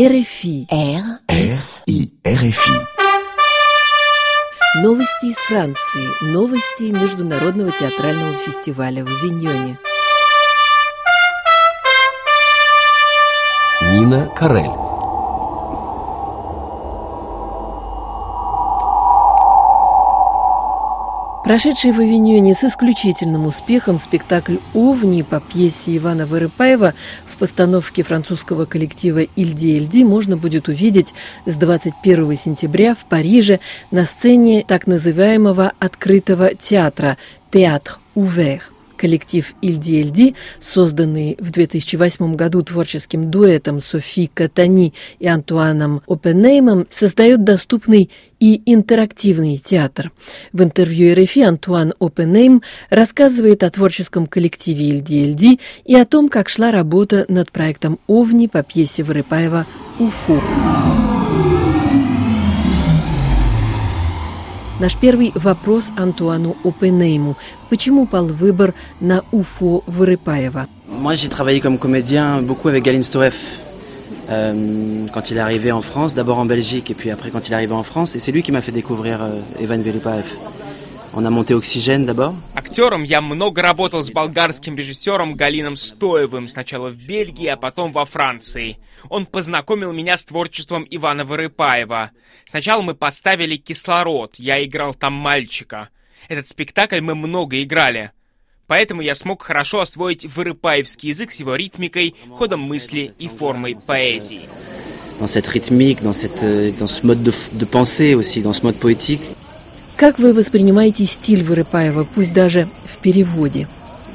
РФИ. R, F, и РФИ. Новости из Франции. Новости Международного театрального фестиваля в Виньоне. Нина Карель. Прошедший в Авиньоне с исключительным успехом спектакль «Овни» по пьесе Ивана Вырыпаева в постановке французского коллектива «Ильди Эльди» можно будет увидеть с 21 сентября в Париже на сцене так называемого открытого театра «Театр Увер». Коллектив Ильди Эльди, созданный в 2008 году творческим дуэтом Софи Катани и Антуаном Опенеймом, создает доступный и интерактивный театр. В интервью РФИ Антуан Опенейм рассказывает о творческом коллективе Ильди Эльди и о том, как шла работа над проектом «Овни» по пьесе Вырыпаева «Уфу». Наш первый вопрос Антуану Опенейму. Почему пал выбор на Уфо Вырыпаева? Moi, j'ai travaillé comme comédien beaucoup avec Galine Stoev. euh, quand il est arrivé en France, d'abord en Belgique et puis après quand il est arrivé en France. Et c'est lui qui m'a fait découvrir euh, Evan Velupaev. On a monté Oxygène d'abord. Актером я много работал с болгарским режиссером Галином Стоевым, сначала в Бельгии, а потом во Франции. Он познакомил меня с творчеством Ивана Вырыпаева. Сначала мы поставили «Кислород», я играл там мальчика. Этот спектакль мы много играли. Поэтому я смог хорошо освоить вырыпаевский язык с его ритмикой, ходом мысли и формой поэзии. Dans cette rythmique, dans, cette, dans ce mode de, de pensée aussi, dans ce mode poétique. Как вы воспринимаете стиль Вырыпаева, пусть даже в переводе?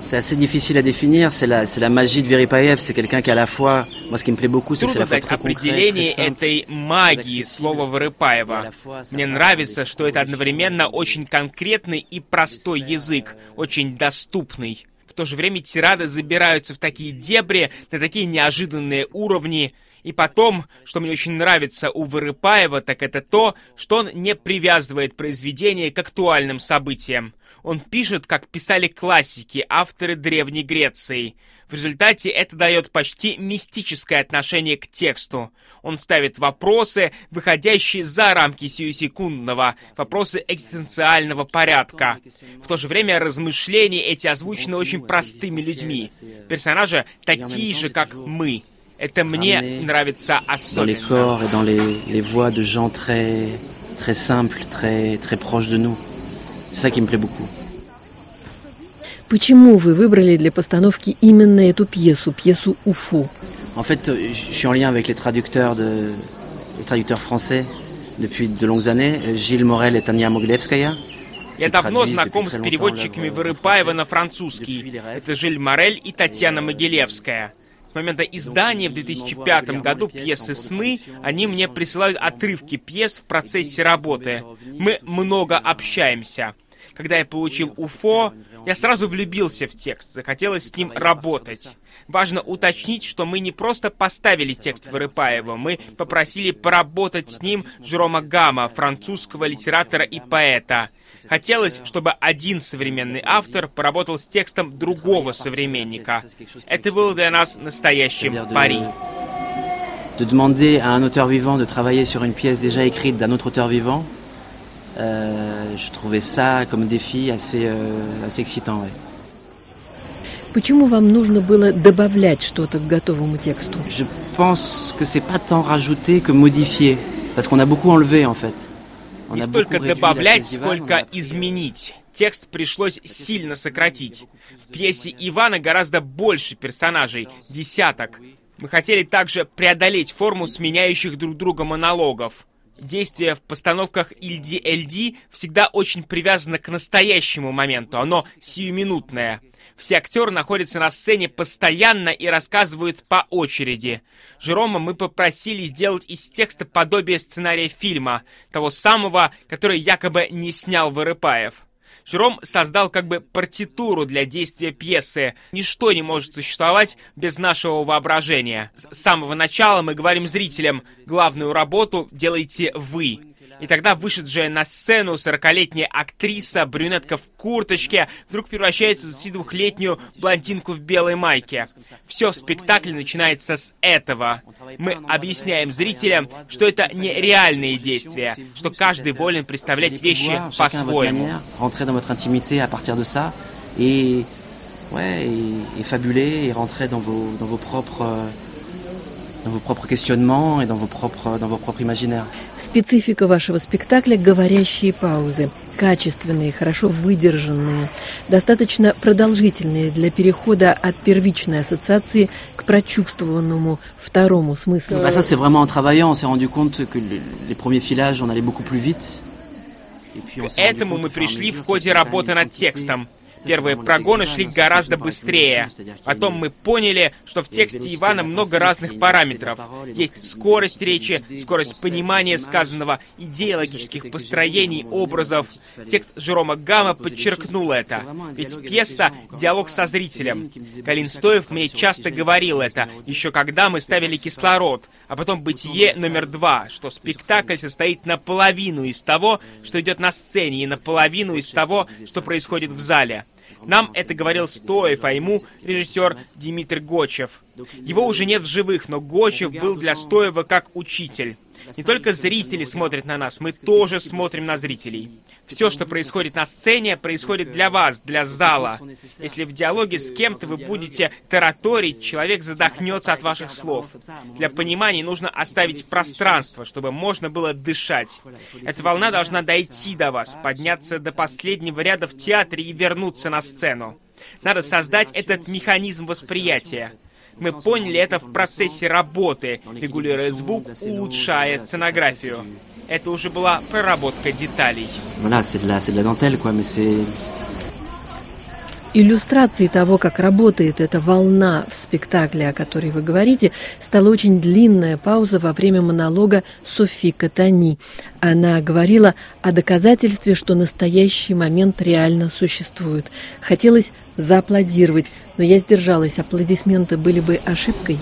C'est assez difficile à définir, c'est la, c'est la magie de Verypaev, c'est quelqu'un qui à la fois, moi ce qui me plaît beaucoup, c'est que c'est la fois дать très определение этой магии слова Вырыпаева. Мне нравится, что это одновременно очень конкретный и простой язык, очень доступный. В то же время тирады забираются в такие дебри, на такие неожиданные уровни. И потом, что мне очень нравится у Вырыпаева, так это то, что он не привязывает произведение к актуальным событиям. Он пишет, как писали классики, авторы Древней Греции. В результате это дает почти мистическое отношение к тексту. Он ставит вопросы, выходящие за рамки сиюсекундного, вопросы экзистенциального порядка. В то же время размышления эти озвучены очень простыми людьми. Персонажи такие же, как мы. Это мне нравится Dans les особенно. corps et dans les, les voix de gens très, très simples, très, très proches de nous. C'est ça qui me plaît beaucoup. Почему вы выбрали для постановки именно эту пьесу, пьесу «Уфу»? En fait, euh, je suis en lien avec les traducteurs, de, les traducteurs français depuis de longues années, euh, Gilles Morel et Tania Moglevskaya. Я qui давно traduisent знаком depuis с très переводчиками longtemps l'œuvre Вырыпаева française. на Depuis французский. les rêves. Это Жиль Морель и Татьяна Могилевская. С момента издания в 2005 году пьесы «Сны» они мне присылают отрывки пьес в процессе работы. Мы много общаемся. Когда я получил УФО, я сразу влюбился в текст, захотелось с ним работать. Важно уточнить, что мы не просто поставили текст Вырыпаева, мы попросили поработать с ним Жерома Гама, французского литератора и поэта. Хотелось, чтобы один современный автор поработал с текстом другого современника. Это было для нас настоящим пари. de demander à un auteur vivant de travailler sur une pièce déjà écrite d'un autre auteur vivant, euh, je trouvais ça comme défi assez, euh, assez excitant. ouais. Почему вам нужно было добавлять что-то к готовому тексту? Je pense que c'est pas tant rajouter que modifier, parce qu'on a beaucoup enlevé en fait. Не столько добавлять, сколько изменить. Текст пришлось сильно сократить. В пьесе Ивана гораздо больше персонажей, десяток. Мы хотели также преодолеть форму сменяющих друг друга монологов. Действие в постановках Ильди Эльди всегда очень привязано к настоящему моменту, оно сиюминутное. Все актеры находятся на сцене постоянно и рассказывают по очереди. Жерома мы попросили сделать из текста подобие сценария фильма, того самого, который якобы не снял Вырыпаев. Жером создал как бы партитуру для действия пьесы. Ничто не может существовать без нашего воображения. С самого начала мы говорим зрителям, главную работу делаете вы. И тогда вышедшая на сцену 40-летняя актриса, брюнетка в курточке, вдруг превращается в 22-летнюю блондинку в белой майке. Все в спектакле начинается с этого. Мы объясняем зрителям, что это не реальные действия, что каждый волен представлять вещи по-своему. ouais, et, et fabuler et rentrer dans vos, dans vos propres dans vos propres questionnements et dans vos propres, dans vos propres imaginaires. Специфика вашего спектакля – говорящие паузы. Качественные, хорошо выдержанные, достаточно продолжительные для перехода от первичной ассоциации к прочувствованному второму смыслу. Bah ça, c'est vraiment en travaillant, on s'est rendu compte que les premiers filages, on allait beaucoup plus vite. К этому мы пришли в ходе работы над текстом. Первые прогоны шли гораздо быстрее. Потом мы поняли, что в тексте Ивана много разных параметров. Есть скорость речи, скорость понимания сказанного, идеи логических построений, образов. Текст Жерома Гамма подчеркнул это. Ведь пьеса — диалог со зрителем. Калин Стоев мне часто говорил это, еще когда мы ставили «Кислород», а потом «Бытие» номер два, что спектакль состоит наполовину из того, что идет на сцене, и наполовину из того, что происходит в зале. Нам это говорил Стоев, а ему режиссер Дмитрий Гочев. Его уже нет в живых, но Гочев был для Стоева как учитель. Не только зрители смотрят на нас, мы тоже смотрим на зрителей. Все, что происходит на сцене, происходит для вас, для зала. Если в диалоге с кем-то вы будете тараторить, человек задохнется от ваших слов. Для понимания нужно оставить пространство, чтобы можно было дышать. Эта волна должна дойти до вас, подняться до последнего ряда в театре и вернуться на сцену. Надо создать этот механизм восприятия. Мы поняли это в процессе работы, регулируя звук, улучшая сценографию. Это уже была проработка деталей. Voilà, c'est de la, c'est de la dentelle, quoi, mais c'est... Иллюстрацией того, как работает эта волна в спектакле, о которой вы говорите, стала очень длинная пауза во время монолога Софи Катани. Она говорила о доказательстве, что настоящий момент реально существует. Хотелось зааплодировать, но я сдержалась. Аплодисменты были бы ошибкой.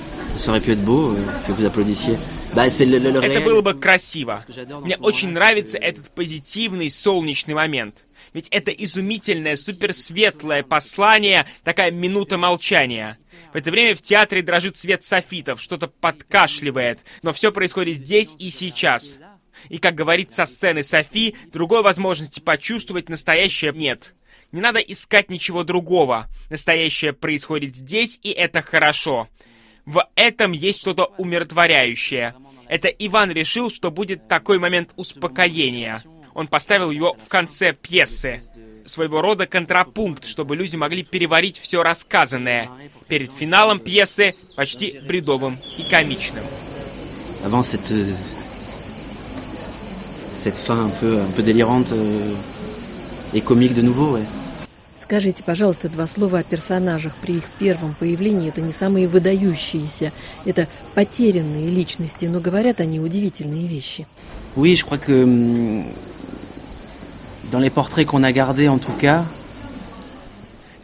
Euh. Это было бы красиво. Мне очень нравится этот позитивный солнечный момент. Ведь это изумительное, суперсветлое послание, такая минута молчания. В это время в театре дрожит свет софитов, что-то подкашливает, но все происходит здесь и сейчас. И, как говорит со сцены Софи, другой возможности почувствовать настоящее нет. Не надо искать ничего другого. Настоящее происходит здесь, и это хорошо. В этом есть что-то умиротворяющее. Это Иван решил, что будет такой момент успокоения. Он поставил его в конце пьесы. Своего рода контрапункт, чтобы люди могли переварить все рассказанное. Перед финалом пьесы почти бредовым и комичным. Avant cette, cette fin un peu, un peu délirante euh, et comique de nouveau, ouais. Скажите, пожалуйста, два слова о персонажах при их первом появлении. Это не самые выдающиеся, это потерянные личности, но говорят они удивительные вещи. Oui, je crois que dans les portraits qu'on a gardés, en tout cas,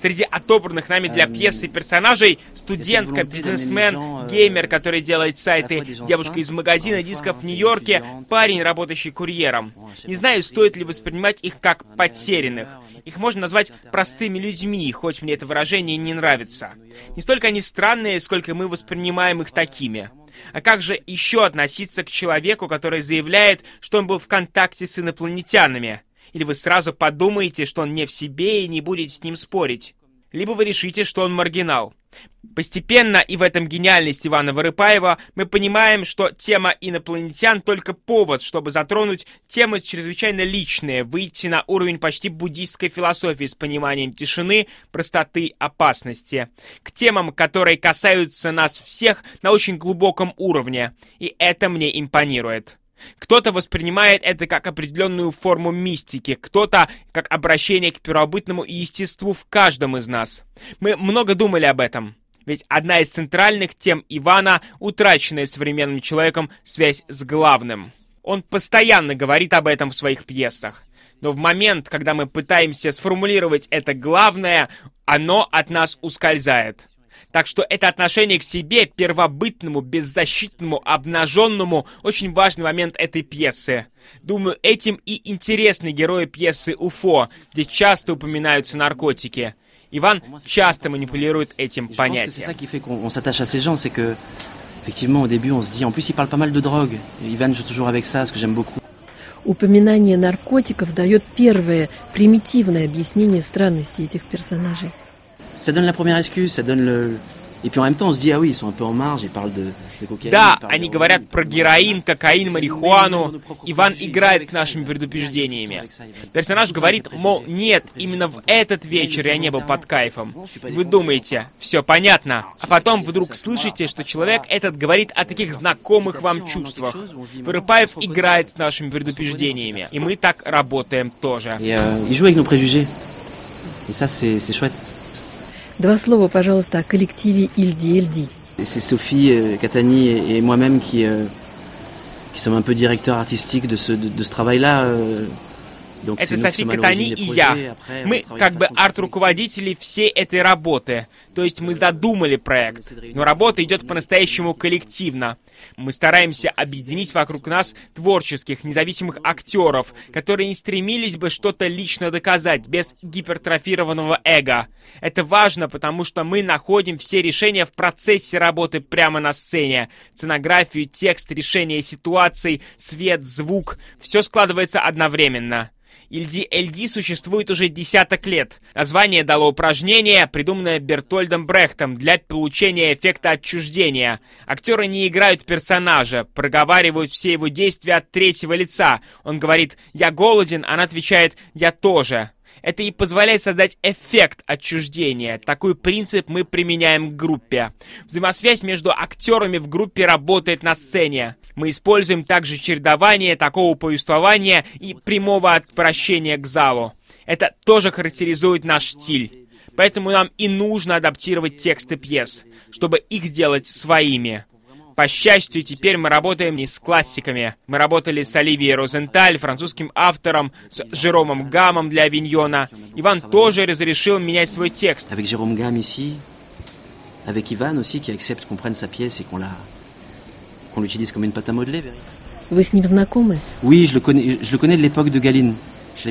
Среди отобранных нами для пьесы персонажей студентка, бизнесмен, геймер, который делает сайты, девушка из магазина дисков в Нью-Йорке, парень, работающий курьером. Не знаю, стоит ли воспринимать их как потерянных. Их можно назвать простыми людьми, хоть мне это выражение не нравится. Не столько они странные, сколько мы воспринимаем их такими. А как же еще относиться к человеку, который заявляет, что он был в контакте с инопланетянами? Или вы сразу подумаете, что он не в себе и не будете с ним спорить? Либо вы решите, что он маргинал. Постепенно, и в этом гениальность Ивана Вырыпаева, мы понимаем, что тема инопланетян только повод, чтобы затронуть темы чрезвычайно личные, выйти на уровень почти буддийской философии с пониманием тишины, простоты, опасности. К темам, которые касаются нас всех на очень глубоком уровне. И это мне импонирует. Кто-то воспринимает это как определенную форму мистики, кто-то как обращение к первобытному естеству в каждом из нас. Мы много думали об этом. Ведь одна из центральных тем Ивана — утраченная современным человеком связь с главным. Он постоянно говорит об этом в своих пьесах. Но в момент, когда мы пытаемся сформулировать это главное, оно от нас ускользает. Так что это отношение к себе, первобытному, беззащитному, обнаженному, очень важный момент этой пьесы. Думаю, этим и интересны герои пьесы «Уфо», где часто упоминаются наркотики. Иван часто манипулирует этим понятием. Effectivement, au début, on se dit, en plus, il parle pas mal de drogue. Ivan joue toujours avec ça, ce que j'aime beaucoup. Упоминание наркотиков дает первое примитивное объяснение странности этих персонажей. Ça donne la première excuse, ça donne le, Et puis en même temps, on se dit, ah oui, ils sont un peu en marge, ils parlent de, de cocaïne. Да, они говорят про героин, кокаин, марихуану. Иван играет с нашими предупреждениями. Персонаж говорит, мол, нет, именно в этот вечер я не был под кайфом. Вы думаете, все понятно. А потом вдруг слышите, что человек этот говорит о таких знакомых вам чувствах. Вырыпаев играет с нашими предупреждениями. И мы так работаем тоже. Et, euh, il joue avec nos préjugés. Et ça, c'est chouette. Два слова, пожалуйста, о коллективе Ильди Эльди. C'est Sophie euh, Catani et, moi-même qui, euh, qui sommes un peu directeurs artistiques de ce, de, de ce travail-là. Euh, Это Софи Катани и я. Мы как бы арт-руководители всей этой работы. То есть мы задумали проект, но работа идет по-настоящему коллективно. Мы стараемся объединить вокруг нас творческих, независимых актеров, которые не стремились бы что-то лично доказать без гипертрофированного эго. Это важно, потому что мы находим все решения в процессе работы прямо на сцене. Сценографию, текст, решение ситуаций, свет, звук — все складывается одновременно. LD-LD существует уже десяток лет. Название дало упражнение, придуманное Бертольдом Брехтом для получения эффекта отчуждения. Актеры не играют персонажа, проговаривают все его действия от третьего лица. Он говорит «я голоден», она отвечает «я тоже». Это и позволяет создать эффект отчуждения. Такой принцип мы применяем к группе. Взаимосвязь между актерами в группе работает на сцене. Мы используем также чередование такого повествования и прямого отвращения к залу. Это тоже характеризует наш стиль. Поэтому нам и нужно адаптировать тексты пьес, чтобы их сделать своими. По счастью, теперь мы работаем не с классиками. Мы работали с Оливией Розенталь, французским автором, с Жеромом Гамом для Авиньона. Иван тоже разрешил менять свой текст. Avec Jérôme Gamme ici, avec Ivan aussi qui accepte qu'on prenne sa pièce et qu'on la qu'on l'utilise comme une pâte à modeler. Вы с ним знакомы? Oui, je le connais, je le connais de l'époque de Galine.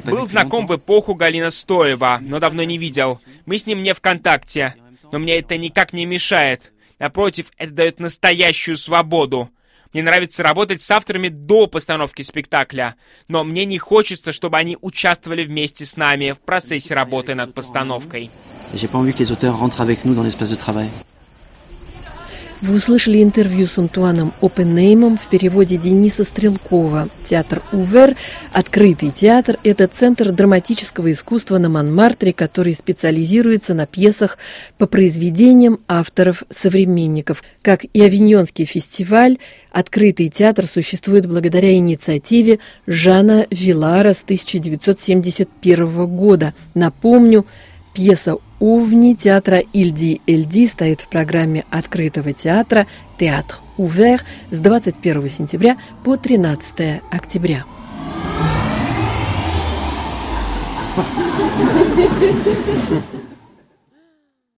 Был знаком в эпоху Галина Стоева, но давно не видел. Мы с ним не в контакте, но мне это никак не мешает. Напротив, это дает настоящую свободу. Мне нравится работать с авторами до постановки спектакля, но мне не хочется, чтобы они участвовали вместе с нами в процессе работы над постановкой. J'ai pas envie que les auteurs rentrent avec nous dans l'espace de travail. Вы услышали интервью с Антуаном Опеннеймом в переводе Дениса Стрелкова. Театр Увер, открытый театр, это центр драматического искусства на Монмартре, который специализируется на пьесах по произведениям авторов-современников. Как и Авиньонский фестиваль, открытый театр существует благодаря инициативе Жана Вилара с 1971 года. Напомню, Пьеса «Увни» театра Ильди Эльди стоит в программе открытого театра «Театр Увер» с 21 сентября по 13 октября.